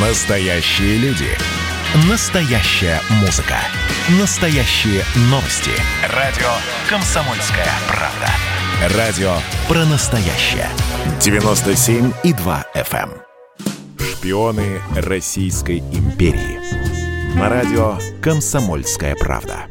Настоящие люди. Настоящая музыка. Настоящие новости. Радио «Комсомольская правда». Радио про настоящее. 97,2 FM. эм. Шпионы Российской империи. На радио «Комсомольская правда».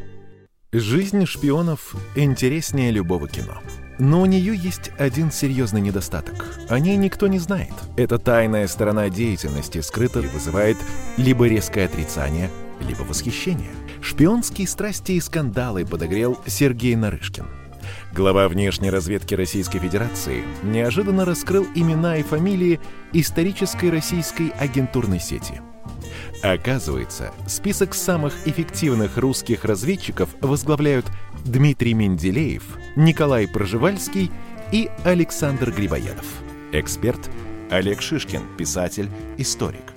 Жизнь шпионов интереснее любого кино. Но у нее есть один серьезный недостаток. О ней никто не знает. Эта тайная сторона деятельности скрыто вызывает либо резкое отрицание, либо восхищение. Шпионские страсти и скандалы подогрел Сергей Нарышкин. Глава внешней разведки Российской Федерации неожиданно раскрыл имена и фамилии исторической российской агентурной сети – Оказывается, список самых эффективных русских разведчиков возглавляют Дмитрий Менделеев, Николай Проживальский и Александр Грибоедов. Эксперт Олег Шишкин, писатель, историк.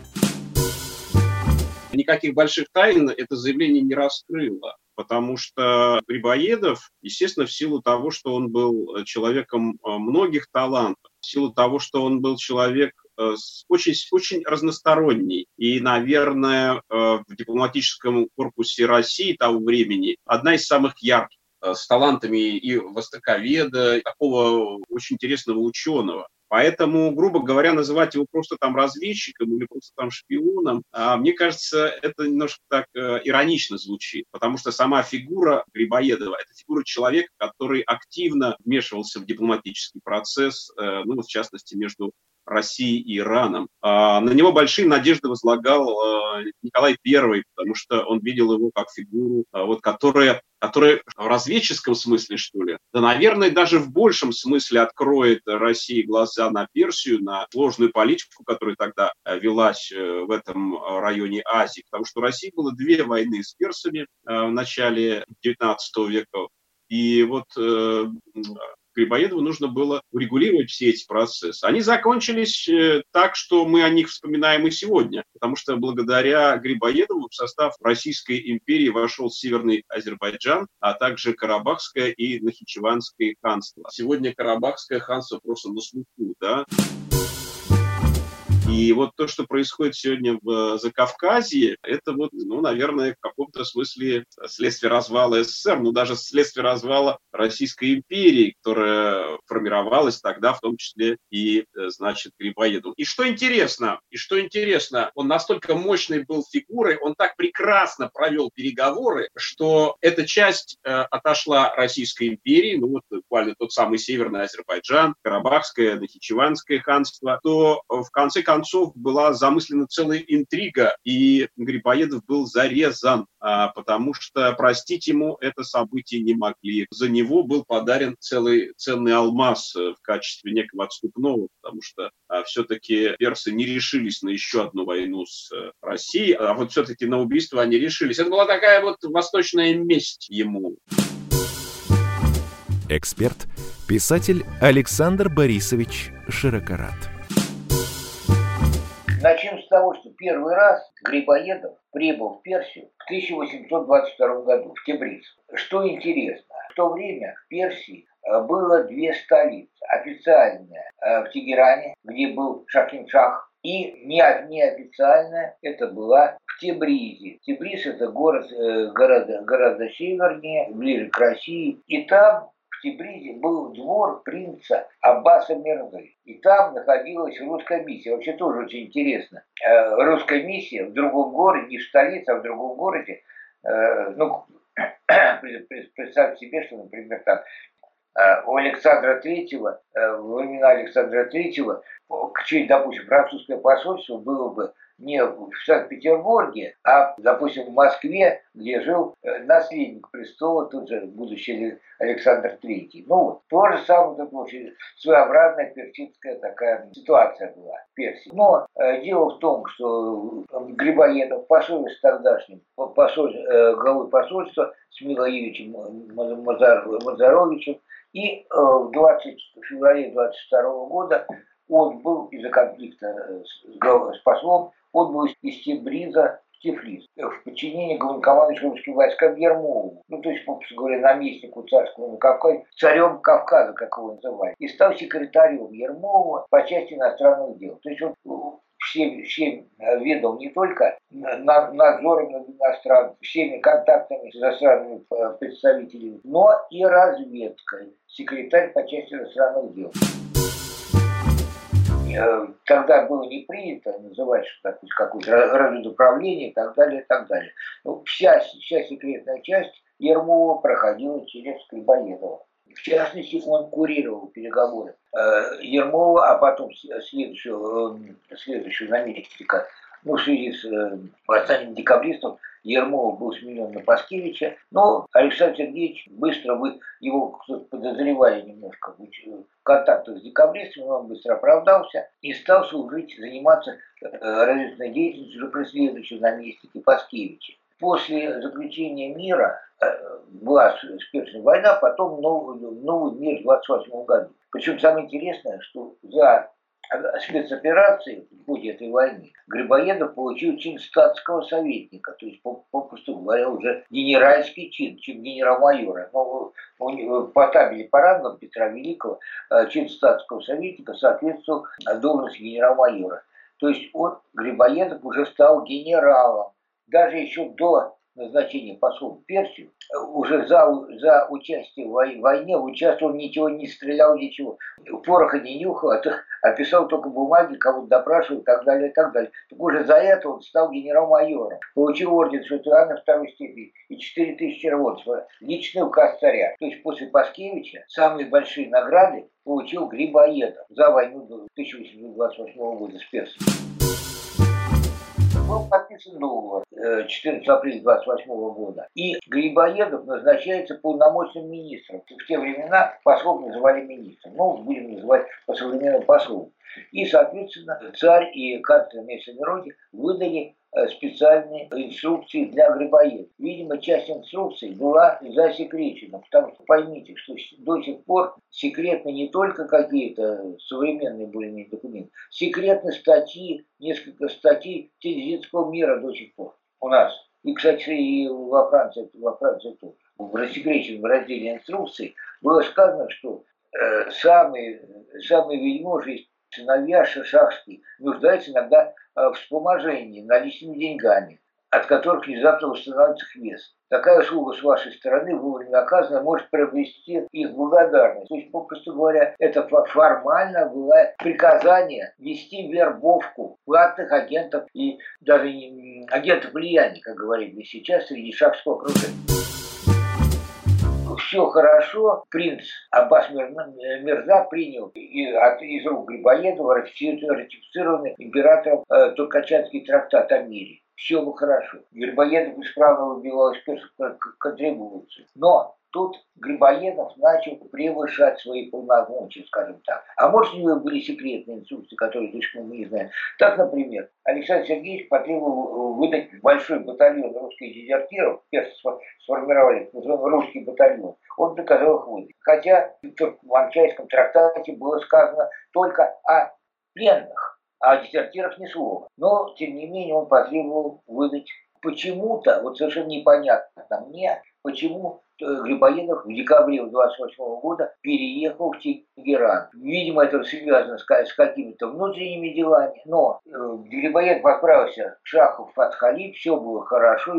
Никаких больших тайн это заявление не раскрыло потому что Грибоедов, естественно, в силу того, что он был человеком э, многих талантов, в силу того, что он был человек Э, очень, очень разносторонний. И, наверное, э, в дипломатическом корпусе России того времени одна из самых ярких э, с талантами и востоковеда, и такого очень интересного ученого. Поэтому, грубо говоря, называть его просто там разведчиком или просто там шпионом, а, мне кажется, это немножко так э, иронично звучит, потому что сама фигура Грибоедова – это фигура человека, который активно вмешивался в дипломатический процесс, э, ну, в частности, между Россией и Ираном. А, на него большие надежды возлагал а, Николай I, потому что он видел его как фигуру, а, вот, которая, которая в разведческом смысле, что ли, да, наверное, даже в большем смысле откроет России глаза на Персию, на сложную политику, которая тогда велась э, в этом районе Азии, потому что у России было две войны с персами в начале XIX века, и вот э, Грибоедову нужно было урегулировать все эти процессы. Они закончились э, так, что мы о них вспоминаем и сегодня, потому что благодаря Грибоедову в состав Российской империи вошел Северный Азербайджан, а также Карабахское и Нахичеванское ханство. Сегодня Карабахское ханство просто на слуху, да. И вот то, что происходит сегодня в Закавказье, это вот, ну, наверное, в каком-то смысле следствие развала СССР, ну, даже следствие развала Российской империи, которая формировалась тогда, в том числе и, значит, Грибоедов. И что интересно, и что интересно, он настолько мощной был фигурой, он так прекрасно провел переговоры, что эта часть э, отошла Российской империи, ну, вот буквально тот самый Северный Азербайджан, Карабахское, Нахичеванское ханство, то в конце концов концов была замыслена целая интрига, и Грибоедов был зарезан, а, потому что простить ему это событие не могли. За него был подарен целый ценный алмаз э, в качестве некого отступного, потому что а, все-таки персы не решились на еще одну войну с э, Россией, а вот все-таки на убийство они решились. Это была такая вот восточная месть ему. Эксперт, писатель Александр Борисович Широкорат. Первый раз Грибоедов прибыл в Персию в 1822 году, в Тебриз. Что интересно, в то время в Персии э, было две столицы. Официальная э, в Тегеране, где был Шахиншах, и неофициальная это была в Тебризе. Тебриз это город э, гораздо, гораздо севернее, ближе к России. И там Тибризе был двор принца Аббаса Мирзы. И там находилась русская миссия. Вообще тоже очень интересно. Э, русская миссия в другом городе, не в столице, а в другом городе. Э, ну, представьте себе, что, например, там э, у Александра Третьего, во времена Александра Третьего, допустим, французское посольство было бы не в Санкт-Петербурге, а, допустим, в Москве, где жил э, наследник престола, тут же будущий Александр Третий. Ну то же самое, так, очень своеобразная персидская такая ситуация была в Персии. Но э, дело в том, что э, Грибоедов пошел с тогдашним посоль, э, главой посольства с Милоевичем Мазар, Мазаровичем, и э, в 20 феврале 22 года он был из-за конфликта с, с послом отбыл из Тебриза в Тифлис в подчинении главнокомандующего русским войскам Ермолову, ну, то есть, попросту говоря, наместнику царского на Кавказе, царем Кавказа, как его называют, и стал секретарем Ермолова по части иностранных дел. То есть он всем, всем ведал не только надзором над иностранцами, всеми контактами с иностранными представителями, но и разведкой. Секретарь по части иностранных дел. Э, тогда было не принято называть какое-то разведуправление и так далее, и так далее. Ну, вся, вся секретная часть Ермова проходила через Грибоедова. В частности, он курировал переговоры э, Ермова, а потом следующего, э, следующего наместника, ну, в связи с э, восстанием декабристов, Ермолов был сменен на Паскевича, но Александр Сергеевич быстро, вы, его подозревали немножко в контактах с декабристами, он быстро оправдался и стал служить, заниматься э, разведывательной деятельностью уже при следующем наместнике Паскевича. После заключения мира э, была спешная война, потом новый, новый мир в 28 году. Причем самое интересное, что за спецоперации в ходе этой войны Грибоедов получил чин статского советника, то есть, попросту говоря, уже генеральский чин, чин генерал-майора. Но по табели по рангам Петра Великого э, чин статского советника соответствовал должности генерал-майора. То есть он, Грибоедов, уже стал генералом. Даже еще до назначения посол в Персию, уже за, за участие в войне участвовал, ничего не стрелял, ничего. Пороха не нюхал, а, а писал только бумаги, кого-то допрашивал и так далее, и так далее. Так уже за это он стал генерал-майором. Получил орден Святоана второй степени и 4 тысячи работ. Личный указ царя. То есть после Паскевича самые большие награды получил Грибоедов за войну 1828 года с Персией был подписан договор 14 э, апреля 28 года. И Грибоедов назначается полномочным министром. В те времена послов называли министром. Ну, будем называть по современному послу. И, соответственно, царь и канцлер Мессенероги выдали специальные инструкции для грибоедов. Видимо, часть инструкций была засекречена, потому что поймите, что до сих пор секретны не только какие-то современные более-менее документы, секретны статьи, несколько статей телевизионского мира до сих пор у нас. И, кстати, и во Франции, во Франции тоже. В рассекреченном разделе инструкций было сказано, что э, самые, самые вельможи сыновья шашахские нуждаются иногда Э, вспоможении наличными деньгами, от которых внезапно восстанавливается их вес. Такая услуга с вашей стороны, вовремя оказана, может приобрести их благодарность. То есть, попросту говоря, это формально было приказание вести вербовку платных агентов и даже агентов влияния, как говорили сейчас, среди шахского окружения все хорошо, принц Аббас Мирза принял из рук Грибоедова ратифицированный императором э, Туркачанский трактат о мире. Все было хорошо. Грибоедов исправно выбивал из персов контрибуцию. Но Тут Грибоедов начал превышать свои полномочия, скажем так. А может, у него были секретные инструкции, которые точно мы не знаем. Так, например, Александр Сергеевич потребовал выдать большой батальон русских дезертиров, персы сформировали русский батальон, он приказал их выдать. Хотя в Анчайском трактате было сказано только о пленных, а о дезертирах ни слова. Но, тем не менее, он потребовал выдать почему-то, вот совершенно непонятно мне, почему Грибоедов в декабре 28 года переехал в Тегеран. Видимо, это связано с, с какими-то внутренними делами, но э, Грибоедов отправился в Фатхали, все было хорошо,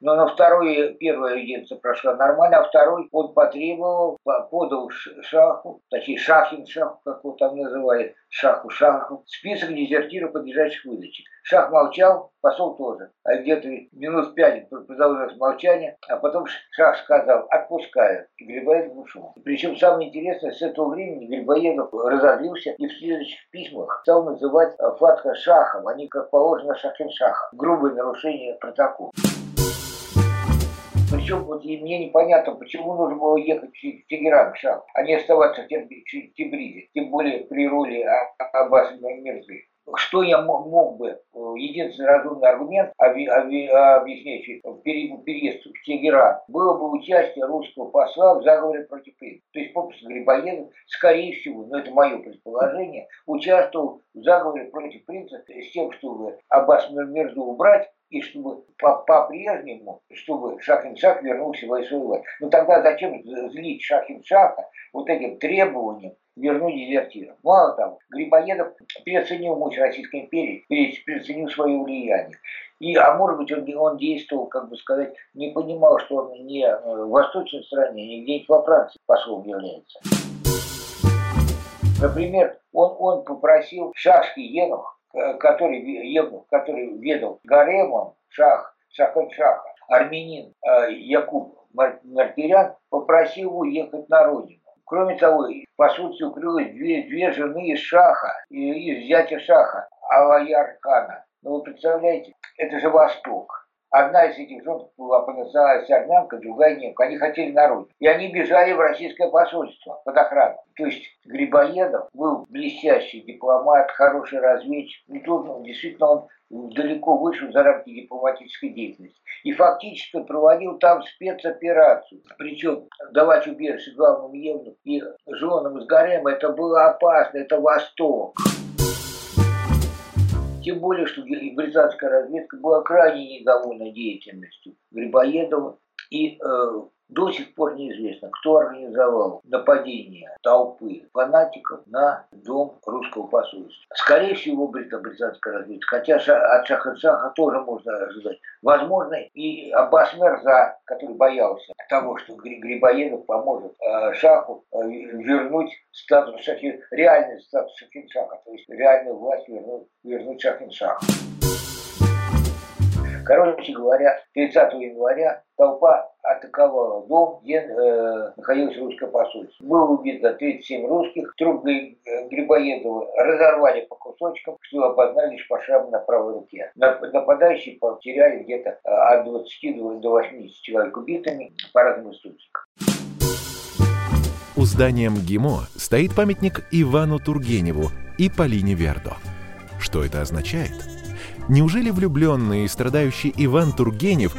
но на второй, первая резиденция прошла нормально, а второй он потребовал, подал Шаху, точнее Шахин Шаху, как его там называют, Шаху Шаху, список дезертиров, подлежащих выдаче. Шах молчал, посол тоже. А где-то минут пять продолжалось молчание, а потом Шах сказал, отпускаю. И Грибоедов ушел. Причем самое интересное, с этого времени Грибоедов разозлился и в следующих письмах стал называть Фатха Шахом, а не как положено Шахин Шахом. Грубое нарушение протокола. Причем вот и мне непонятно, почему нужно было ехать в Тегеран, в Шах, а не оставаться в Тибризе, тем более при роли Аббаса Мирзы что я мог, бы, э, единственный разумный аргумент, объясняющий переезд в Тегеран, было бы участие русского посла в заговоре против принца. То есть попросту Грибоедов, скорее всего, но это мое предположение, участвовал в заговоре против принца с тем, чтобы Аббас Мирзу убрать, и чтобы по-прежнему, -по чтобы Шахин-Шах вернулся в свою власть. Но тогда зачем злить Шахин-Шаха вот этим требованием вернуть дезертиров. Мало того, Грибоедов переоценил мощь Российской империи, переоценил свое влияние. И, а может быть, он, он действовал, как бы сказать, не понимал, что он не в восточной стране, не где-нибудь во Франции послом является. Например, он, он попросил шахский евнух, который, евнух, который ведал гаремом, шах, шахан шаха, армянин э, Якуб Мартирян, попросил уехать на родину. Кроме того, по сути, укрылось две, две жены из Шаха, из зятя Шаха, Алаяр хана. Ну, вы представляете, это же Восток. Одна из этих жен была по национальности армянка, другая немка. Они хотели народ. И они бежали в российское посольство под охрану. То есть Грибоедов был блестящий дипломат, хороший разведчик. И тут ну, действительно он далеко вышел за рамки дипломатической деятельности. И фактически проводил там спецоперацию. Причем давать убежище главному евнуху и женам из Гарема, это было опасно, это Восток. Тем более, что британская разведка была крайне недовольна деятельностью Грибоедова и э, до сих пор неизвестно, кто организовал нападение толпы фанатиков на дом русского посольства. Скорее всего, британская разведка, хотя от Шаха тоже можно ожидать. Возможно, и Аббас Мерза, который боялся того, что Грибоедов поможет э, Шаху э, вернуть статус Шахи, реальный статус Шахиншаха, то есть реальную власть вернуть, вернуть Шахиншаху. Короче говоря, 30 января толпа атаковала дом, где э, находилось русское посольство. Было убито 37 русских, труп Грибоедова разорвали по кусочкам, что опознали лишь по на правой руке. Нападающие потеряли где-то э, от 20 до 80 человек убитыми по разным источникам. У здания МГИМО стоит памятник Ивану Тургеневу и Полине Вердо. Что это означает? Неужели влюбленный и страдающий Иван Тургенев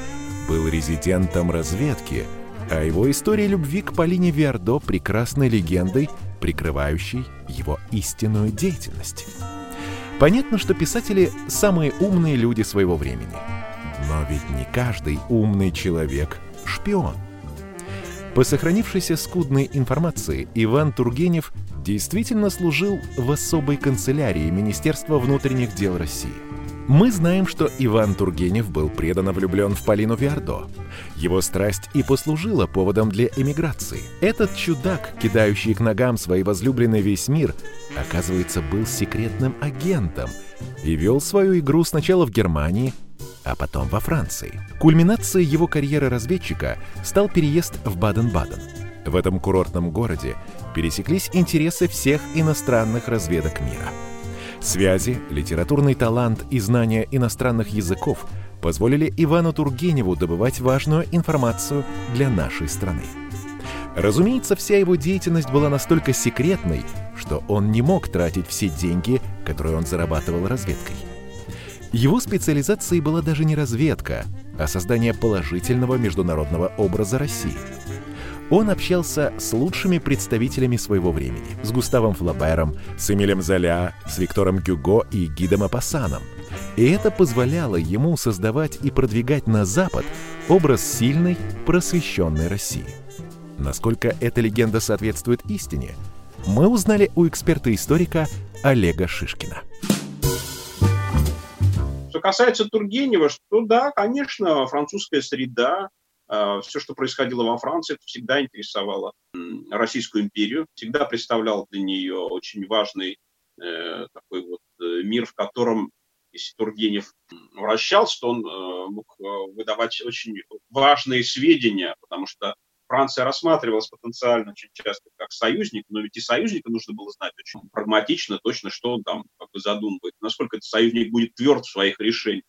был резидентом разведки, а его история любви к Полине Вердо прекрасной легендой, прикрывающей его истинную деятельность? Понятно, что писатели – самые умные люди своего времени. Но ведь не каждый умный человек – шпион. По сохранившейся скудной информации, Иван Тургенев действительно служил в особой канцелярии Министерства внутренних дел России – мы знаем, что Иван Тургенев был преданно влюблен в Полину Виардо. Его страсть и послужила поводом для эмиграции. Этот чудак, кидающий к ногам своей возлюбленной весь мир, оказывается, был секретным агентом и вел свою игру сначала в Германии, а потом во Франции. Кульминацией его карьеры разведчика стал переезд в Баден-Баден. В этом курортном городе пересеклись интересы всех иностранных разведок мира – Связи, литературный талант и знания иностранных языков позволили Ивану Тургеневу добывать важную информацию для нашей страны. Разумеется, вся его деятельность была настолько секретной, что он не мог тратить все деньги, которые он зарабатывал разведкой. Его специализацией была даже не разведка, а создание положительного международного образа России – он общался с лучшими представителями своего времени. С Густавом Флабером, с Эмилем Золя, с Виктором Гюго и Гидом Апассаном. И это позволяло ему создавать и продвигать на Запад образ сильной, просвещенной России. Насколько эта легенда соответствует истине, мы узнали у эксперта-историка Олега Шишкина. Что касается Тургенева, что да, конечно, французская среда, все, что происходило во Франции, это всегда интересовало Российскую империю, всегда представлял для нее очень важный э, такой вот э, мир, в котором, если Тургенев вращался, то он э, мог выдавать очень важные сведения, потому что Франция рассматривалась потенциально очень часто как союзник, но ведь и союзника нужно было знать очень прагматично, точно, что он там как бы задумывает, насколько этот союзник будет тверд в своих решениях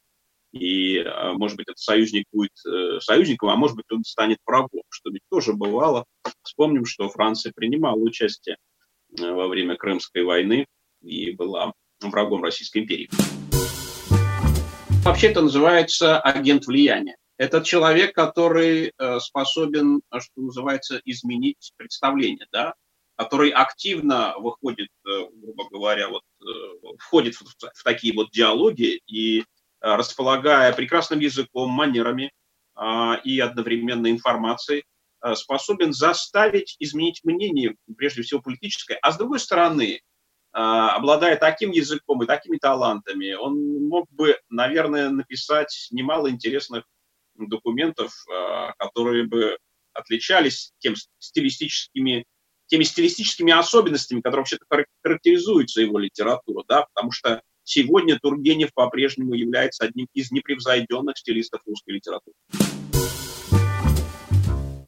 и, а, может быть, этот союзник будет э, союзником, а может быть, он станет врагом, что ведь тоже бывало. Вспомним, что Франция принимала участие э, во время Крымской войны и была врагом Российской империи. Вообще это называется агент влияния. Это человек, который э, способен, что называется, изменить представление, да? который активно выходит, грубо говоря, вот, входит в, в такие вот диалоги и располагая прекрасным языком, манерами а, и одновременно информацией, способен заставить изменить мнение, прежде всего политическое, а с другой стороны, обладая таким языком и такими талантами, он мог бы, наверное, написать немало интересных документов, которые бы отличались тем стилистическими, теми стилистическими особенностями, которые вообще-то характеризуются его литература, да, потому что сегодня Тургенев по-прежнему является одним из непревзойденных стилистов русской литературы.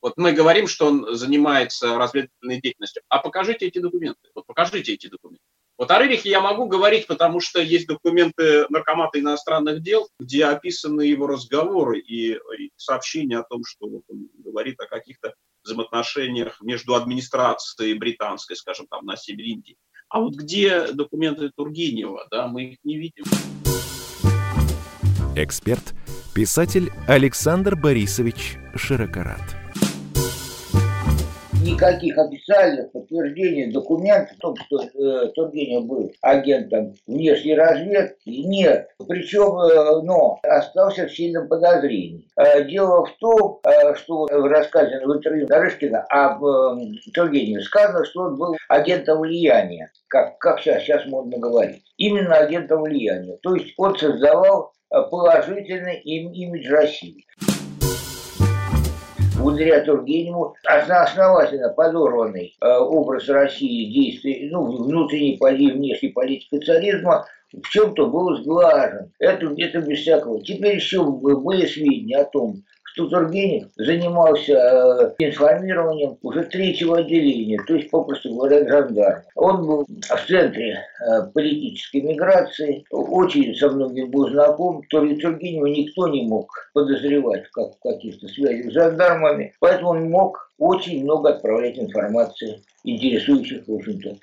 Вот мы говорим, что он занимается разведывательной деятельностью. А покажите эти документы. Вот покажите эти документы. Вот о Рерихе я могу говорить, потому что есть документы Наркомата иностранных дел, где описаны его разговоры и, и сообщения о том, что вот он говорит о каких-то взаимоотношениях между администрацией британской, скажем, там на севере Индии. А вот где документы Тургенева, да, мы их не видим. Эксперт, писатель Александр Борисович Широкорат никаких официальных подтверждений, документов о том, что э, Тургенев был агентом внешней разведки, нет. Причем, э, но остался в сильном подозрении. Э, дело в том, э, что в рассказе в интервью Нарышкина об э, Тургеневе сказано, что он был агентом влияния, как, как сейчас, сейчас модно говорить. Именно агентом влияния. То есть он создавал э, положительный им, имидж России благодаря Тургеневу основательно подорванный э, образ России, действий, ну, внутренней и внешней политики царизма в чем-то был сглажен. Это, это без всякого. Теперь еще были сведения о том, что Тургенев занимался э, информированием уже третьего отделения, то есть, попросту говоря, жандарм. Он был в центре э, политической миграции, очень со многим был знаком, то ли Тургенева никто не мог подозревать как в каких-то связях с жандармами, поэтому он мог очень много отправлять информации, интересующих, в общем-то,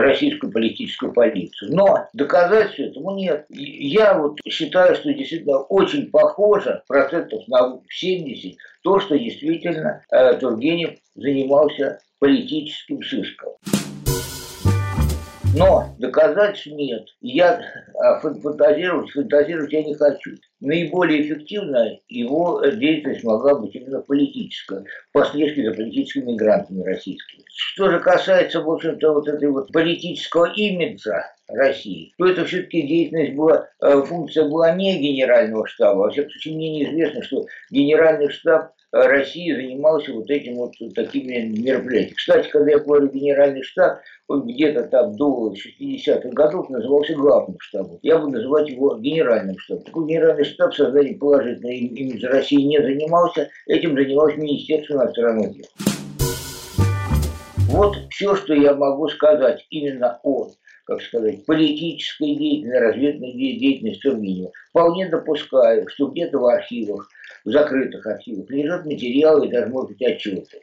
российскую политическую полицию. Но доказательств этому нет. Я вот считаю, что действительно очень похоже, процентов на 70, то, что действительно э, Тургенев занимался политическим сыском. Но доказательств нет. Я а, фантазировать, фантазировать я не хочу. Наиболее эффективно его деятельность могла быть именно политическая, по слежке за политическими мигрантами российскими. Что же касается, в общем-то, вот этой вот политического имиджа России, то это все-таки деятельность была, э, функция была не генерального штаба. Во всяком случае, мне неизвестно, что генеральный штаб России занимался вот этим вот такими мероприятиями. Кстати, когда я говорю генеральный штаб, он где-то там до 60-х годов назывался главным штабом. Я буду называть его генеральным штабом. Такой генеральный штаб созданием положительной имиджа России не занимался, этим занималось Министерство иностранных дел. Вот все, что я могу сказать именно о как сказать, политической деятельности, разведной деятельности Тургенева. Вполне допускаю, что где-то в архивах в закрытых архивах лежат материалы и даже, может быть, отчеты.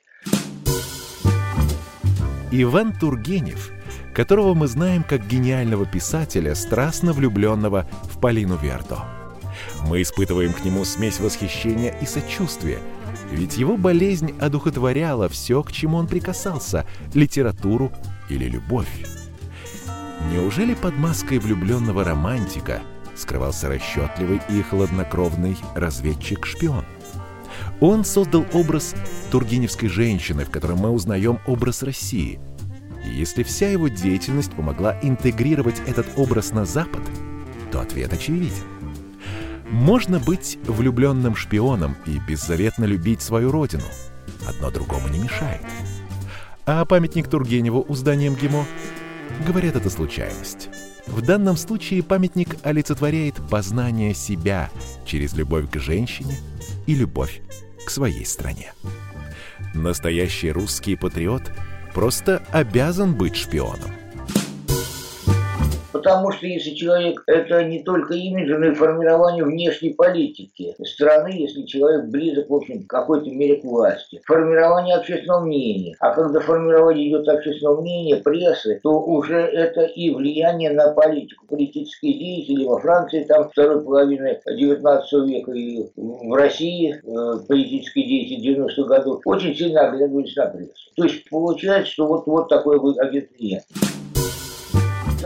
Иван Тургенев, которого мы знаем как гениального писателя, страстно влюбленного в Полину Верто. Мы испытываем к нему смесь восхищения и сочувствия, ведь его болезнь одухотворяла все, к чему он прикасался – литературу или любовь. Неужели под маской влюбленного романтика – скрывался расчетливый и хладнокровный разведчик-шпион. Он создал образ тургеневской женщины, в котором мы узнаем образ России. И если вся его деятельность помогла интегрировать этот образ на Запад, то ответ очевиден. Можно быть влюбленным шпионом и беззаветно любить свою родину. Одно другому не мешает. А памятник Тургеневу у здания МГИМО? Говорят, это случайность. В данном случае памятник олицетворяет познание себя через любовь к женщине и любовь к своей стране. Настоящий русский патриот просто обязан быть шпионом. Потому что если человек, это не только имидж, но и формирование внешней политики страны, если человек близок, в общем, к какой-то мере к власти. Формирование общественного мнения. А когда формирование идет общественного мнения, прессы, то уже это и влияние на политику. Политические деятели во Франции, там, второй половины 19 века и в России э, политические деятели 90-х годов очень сильно оглядывались на прессу. То есть получается, что вот, вот такой вот агент нет.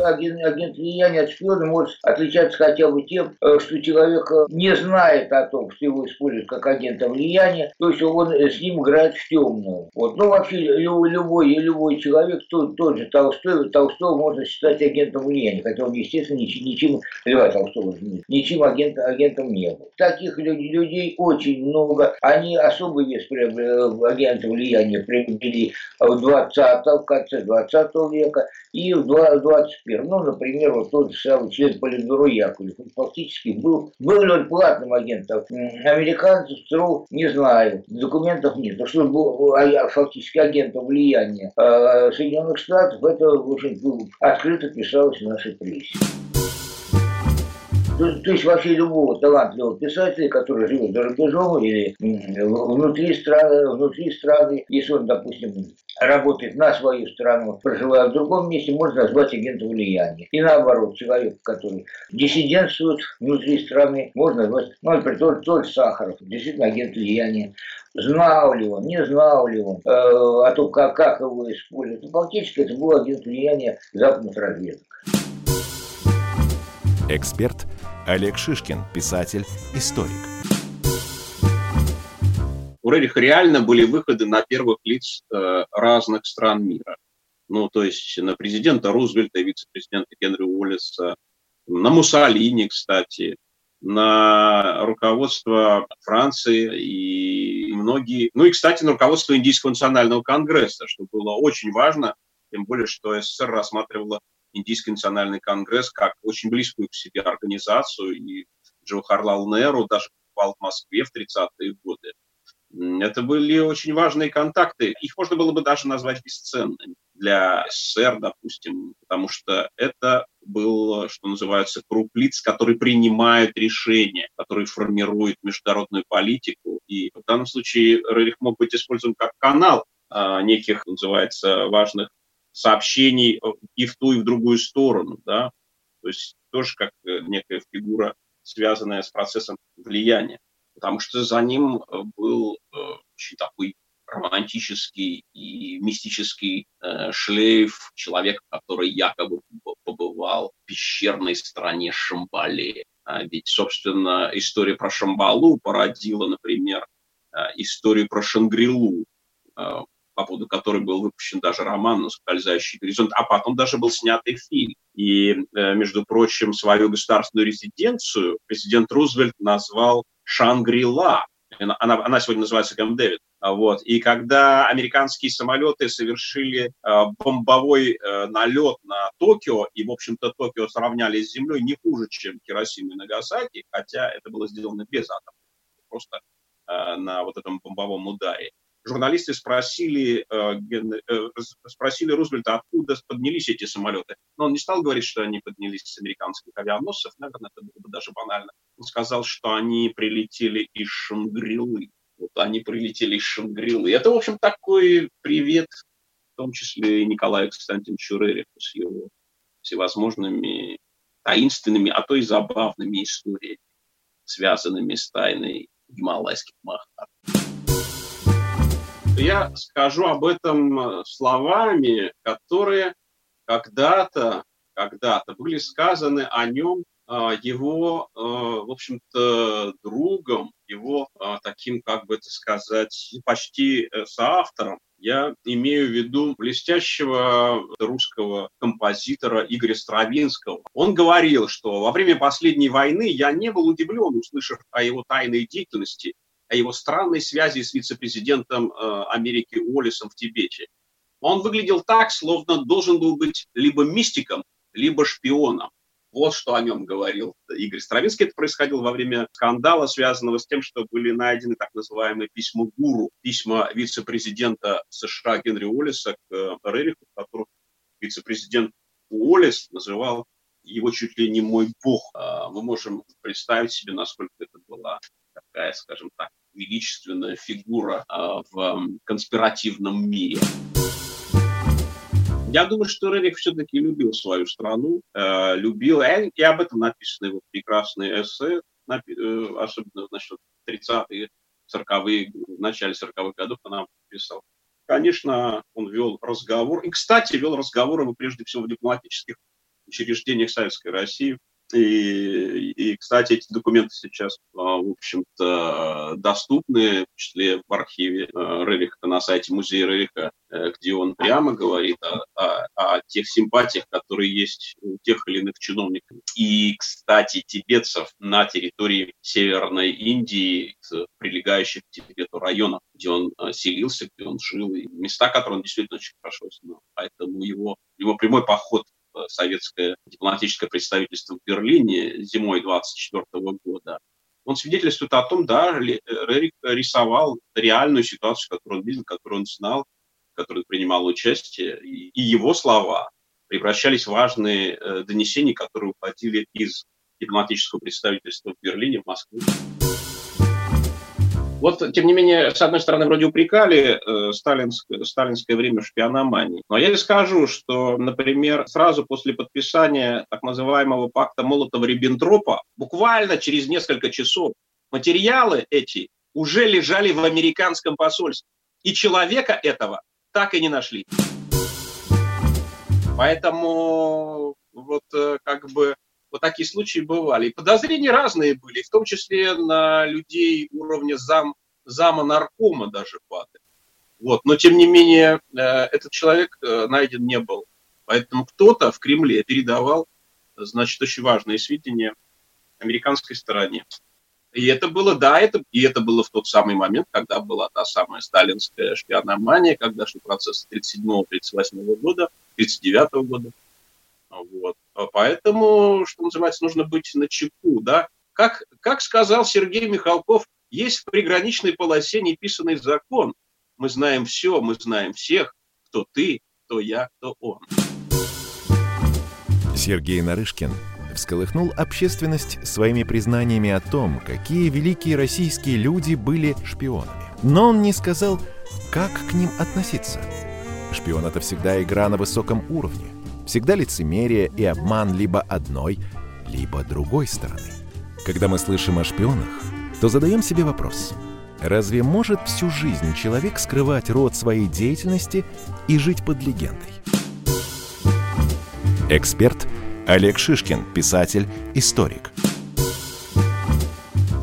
Агент, агент влияния от шпиона может отличаться хотя бы тем, э, что человек э, не знает о том, что его используют как агента влияния, то есть он с ним играет в темную. Вот. Ну, вообще, любой, любой человек, тот, тот же Толстой, Толстого можно считать агентом влияния, хотя он, естественно, ничем, ничем Льва Толстого, ничем агент, агентом не был. Таких людей очень много. Они особый вес агента влияния приобрели в 20 в конце 20 века и в 21 Ну, например, вот тот же самый член Политбюро Яковлев. Он фактически был, был ли он платным агентом. Американцев, ЦРУ, не знаю. Документов нет. Но что он был а, фактически агентом влияния э, Соединенных Штатов, это очень открыто писалось в нашей прессе. То, есть вообще любого талантливого писателя, который живет за рубежом или внутри страны, внутри страны, если он, допустим, работает на свою страну, проживая в другом месте, можно назвать агентом влияния. И наоборот, человек, который диссидентствует внутри страны, можно назвать, ну, например, тот Сахаров, действительно агент влияния. Знал ли он, не знал ли он, э, о том, как, как его используют. Ну, фактически это был агент влияния западных разведок. Эксперт Олег Шишкин, писатель, историк. У Рериха реально были выходы на первых лиц э, разных стран мира. Ну, то есть на президента Рузвельта, вице-президента Генри Уоллеса, на Муссолини, кстати, на руководство Франции и многие... Ну и, кстати, на руководство Индийского национального конгресса, что было очень важно, тем более, что СССР рассматривала Индийский национальный конгресс как очень близкую к себе организацию, и Джавахарлал Неру даже побывал в Москве в 30-е годы. Это были очень важные контакты. Их можно было бы даже назвать бесценными для СССР, допустим, потому что это был, что называется, круг лиц, который принимает решения, который формирует международную политику. И в данном случае Рерих мог быть использован как канал а, неких, называется, важных сообщений э, и в ту, и в другую сторону, да, то есть тоже как э, некая фигура, связанная с процессом влияния, потому что за ним э, был очень такой романтический и мистический э, шлейф. Человека, который якобы побывал в пещерной стране Шамбале. А ведь, собственно, история про Шамбалу породила, например, э, историю про Шангрилу, э, по поводу которой был выпущен даже роман «Скользящий горизонт», а потом даже был снятый фильм. И, э, между прочим, свою государственную резиденцию президент Рузвельт назвал Шангрила. Она, она сегодня называется Кэмп Дэвид. Вот. И когда американские самолеты совершили э, бомбовой э, налет на Токио, и, в общем-то, Токио сравняли с землей не хуже, чем Хиросима и Нагасаки, хотя это было сделано без атома, просто э, на вот этом бомбовом ударе журналисты спросили, э, э, спросили Рузвельта, откуда поднялись эти самолеты. Но он не стал говорить, что они поднялись с американских авианосцев, наверное, это было бы даже банально. Он сказал, что они прилетели из Шангрилы. Вот они прилетели из Шангрилы. Это, в общем, такой привет, в том числе и Николаю Константиновичу Рериху с его всевозможными таинственными, а то и забавными историями, связанными с тайной гималайских я скажу об этом э, словами, которые когда-то, когда-то были сказаны о нем а, его, э, в общем-то, другом, его таким, как бы это сказать, почти э, соавтором. Я имею в виду блестящего русского композитора Игоря Стравинского. Он говорил, что во время последней войны я не был удивлен, услышав о его тайной деятельности о его странной связи с вице-президентом э, Америки Уоллесом в Тибете. Он выглядел так, словно должен был быть либо мистиком, либо шпионом. Вот что о нем говорил Игорь Стравинский. Это происходило во время скандала, связанного с тем, что были найдены так называемые письма гуру, письма вице-президента США Генри Уоллеса к э, Рериху, которых вице-президент Уоллес называл его чуть ли не мой бог. А, мы можем представить себе, насколько это была такая, скажем так, величественная фигура а, в конспиративном мире. Я думаю, что Рерих все-таки любил свою страну, э, любил, и об этом написано его прекрасные эссе, э, особенно насчет 30-е, 40-е, в начале 40-х годов она писал. Конечно, он вел разговор, и, кстати, вел разговоры прежде всего в дипломатических учреждениях Советской России. И, и, кстати, эти документы сейчас, а, в общем-то, доступны, в числе в архиве а, Рериха на сайте музея Рериха, э, где он прямо говорит о, о, о тех симпатиях, которые есть у тех или иных чиновников. И, кстати, тибетцев на территории Северной Индии, прилегающих к Тибету районов, где он а, селился, где он жил, и места, которые он действительно очень хорошо знал. Поэтому его, его прямой поход советское дипломатическое представительство в Берлине зимой 24 года, он свидетельствует о том, да, Рерик рисовал реальную ситуацию, которую он видел, которую он знал, в которой он принимал участие, и, его слова превращались в важные э, донесения, которые уходили из дипломатического представительства в Берлине, в Москве. Вот, тем не менее, с одной стороны, вроде упрекали э, сталинское, сталинское время шпиономании. Но я скажу, что, например, сразу после подписания так называемого пакта Молотова-Риббентропа, буквально через несколько часов, материалы эти уже лежали в американском посольстве. И человека этого так и не нашли. Поэтому вот э, как бы вот такие случаи бывали. И подозрения разные были, в том числе на людей уровня зам, зама наркома даже падали. Вот. Но, тем не менее, э, этот человек э, найден не был. Поэтому кто-то в Кремле передавал, значит, очень важные сведения американской стороне. И это было, да, это, и это было в тот самый момент, когда была та самая сталинская шпиономания, когда шли процессы 37-38 года, 39 года. Вот. А поэтому, что называется, нужно быть на чеку. Да? Как, как сказал Сергей Михалков, есть в приграничной полосе неписанный закон. Мы знаем все, мы знаем всех, кто ты, кто я, кто он. Сергей Нарышкин всколыхнул общественность своими признаниями о том, какие великие российские люди были шпионами. Но он не сказал, как к ним относиться. Шпион — это всегда игра на высоком уровне. Всегда лицемерие и обман либо одной, либо другой стороны. Когда мы слышим о шпионах, то задаем себе вопрос. Разве может всю жизнь человек скрывать род своей деятельности и жить под легендой? Эксперт Олег Шишкин, писатель, историк.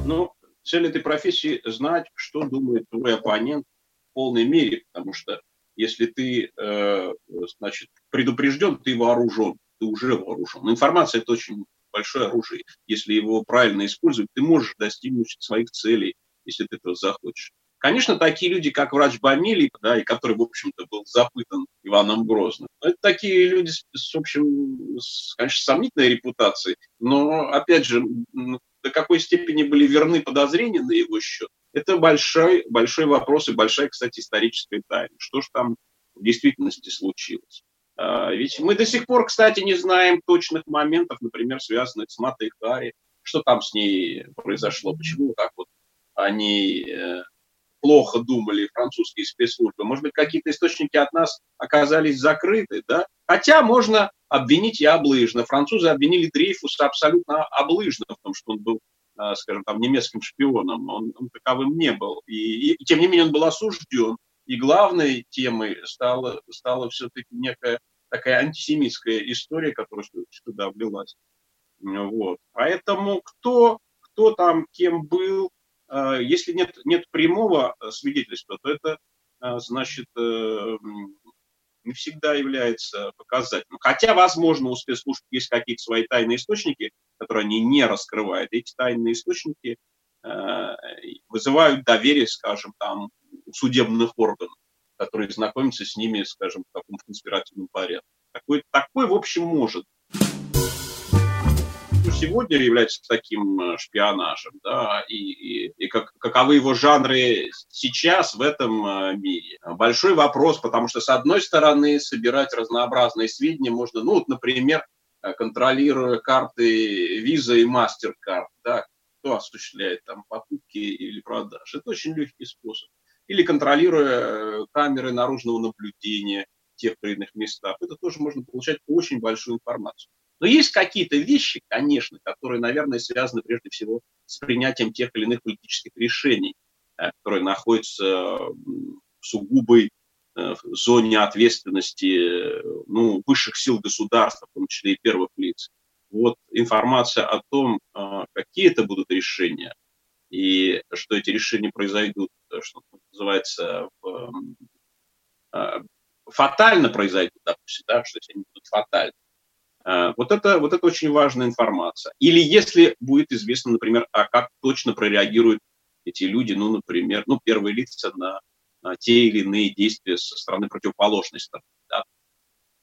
Ну, цель этой профессии – знать, что думает твой оппонент в полной мере, потому что если ты, э, значит, предупрежден, ты вооружен, ты уже вооружен. Информация – это очень большое оружие. Если его правильно использовать, ты можешь достигнуть своих целей, если ты этого захочешь. Конечно, такие люди, как врач Бамилий, да, и который, в общем-то, был запытан Иваном Грозным, это такие люди с, с общем, с, конечно, сомнительной репутацией, но, опять же, до какой степени были верны подозрения на его счет, это большой, большой вопрос и большая, кстати, историческая тайна. Что же там в действительности случилось? А, ведь мы до сих пор, кстати, не знаем точных моментов, например, связанных с Матой Хари, что там с ней произошло, почему так вот они э, плохо думали французские спецслужбы. Может быть, какие-то источники от нас оказались закрыты, да? Хотя можно обвинить и облыжно. Французы обвинили Дрейфуса абсолютно облыжно в том, что он был скажем, там, немецким шпионом, он, он таковым не был. И, и, тем не менее он был осужден. И главной темой стала, стала все-таки некая такая антисемитская история, которая сюда влилась. Вот. Поэтому кто, кто там кем был, э, если нет, нет прямого свидетельства, то это э, значит не всегда является показательным. Хотя, возможно, у спецслужб есть какие-то свои тайные источники, которые они не раскрывают. Эти тайные источники э, вызывают доверие, скажем, там, у судебных органов, которые знакомятся с ними, скажем, в таком конспиративном порядке. Такой, такой в общем, может сегодня является таким э, шпионажем, да, и, и как, каковы его жанры сейчас в этом э, мире. Большой вопрос, потому что, с одной стороны, собирать разнообразные сведения можно, ну, вот, например, э, контролируя карты Visa и MasterCard, да, кто осуществляет там покупки или продажи. Это очень легкий способ. Или контролируя камеры наружного наблюдения в тех или иных местах. Это тоже можно получать очень большую информацию. Но есть какие-то вещи, конечно, которые, наверное, связаны прежде всего с принятием тех или иных политических решений, э, которые находятся в сугубой в зоне ответственности ну, высших сил государства, в том числе и первых лиц. Вот информация о том, какие это будут решения, и что эти решения произойдут, что называется, в, фатально произойдут, допустим, да, что если они будут фатальны. Вот это, вот это очень важная информация. Или если будет известно, например, а как точно прореагируют эти люди, ну, например, ну, первые лица на, на те или иные действия со стороны противоположной стороны. Да?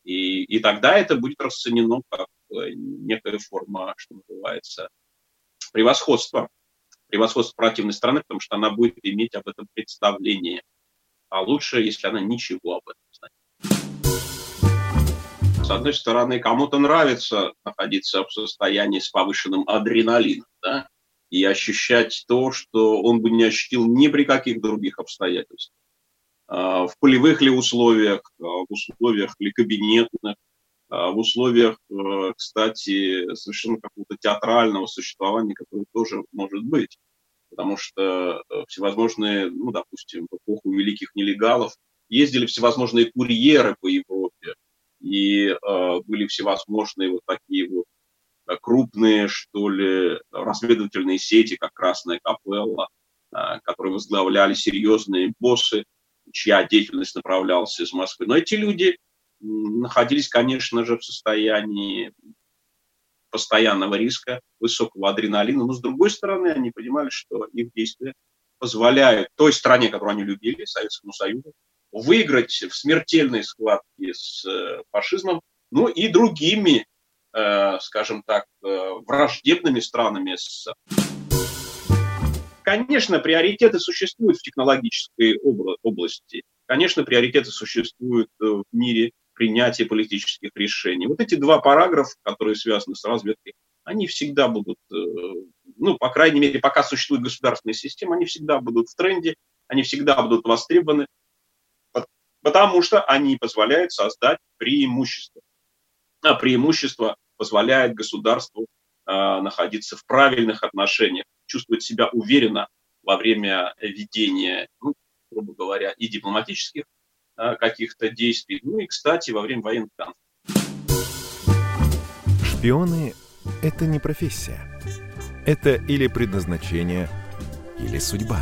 И, и тогда это будет расценено как э, некая форма, что называется, превосходства. Превосходство противной стороны, потому что она будет иметь об этом представление. А лучше, если она ничего об этом знает. С одной стороны, кому-то нравится находиться в состоянии с повышенным адреналином, да, и ощущать то, что он бы не ощутил ни при каких других обстоятельствах. А, в полевых ли условиях, а, в условиях ли кабинетных, а, в условиях, э, кстати, совершенно какого-то театрального существования, которое тоже может быть. Потому что э, всевозможные, ну, допустим, в эпоху великих нелегалов ездили всевозможные курьеры по Европе, и э, были всевозможные вот такие вот Э, крупные, что ли, разведывательные сети, как Красная Капелла, э, которые возглавляли серьезные боссы, чья деятельность направлялась из Москвы. Но эти люди находились, конечно же, в состоянии постоянного риска, высокого адреналина, но с другой стороны они понимали, что их действия позволяют той стране, которую они любили, Советскому Союзу, выиграть в смертельной схватке с э, фашизмом, ну и другими Э, скажем так, э, враждебными странами СССР. Конечно, приоритеты существуют в технологической области. Конечно, приоритеты существуют в мире принятия политических решений. Вот эти два параграфа, которые связаны с разведкой, они всегда будут, ну, по крайней мере, пока существует государственная система, они всегда будут в тренде, они всегда будут востребованы, потому что они позволяют создать преимущество а преимущество позволяет государству а, находиться в правильных отношениях, чувствовать себя уверенно во время ведения, ну, грубо говоря, и дипломатических а, каких-то действий, ну и, кстати, во время военных конфликтов. Шпионы — это не профессия. Это или предназначение, или судьба.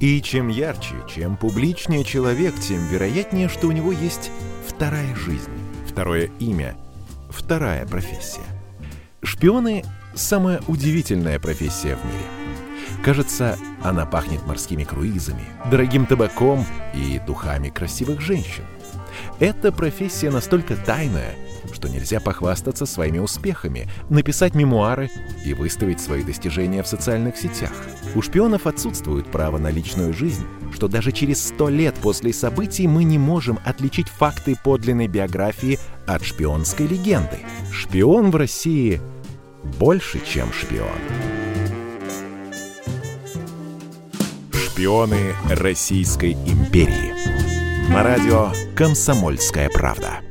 И чем ярче, чем публичнее человек, тем вероятнее, что у него есть вторая жизнь второе имя, вторая профессия. Шпионы – самая удивительная профессия в мире. Кажется, она пахнет морскими круизами, дорогим табаком и духами красивых женщин. Эта профессия настолько тайная, что нельзя похвастаться своими успехами, написать мемуары и выставить свои достижения в социальных сетях. У шпионов отсутствует право на личную жизнь, что даже через сто лет после событий мы не можем отличить факты подлинной биографии от шпионской легенды. Шпион в России больше, чем шпион. Шпионы Российской империи. На радио «Комсомольская правда».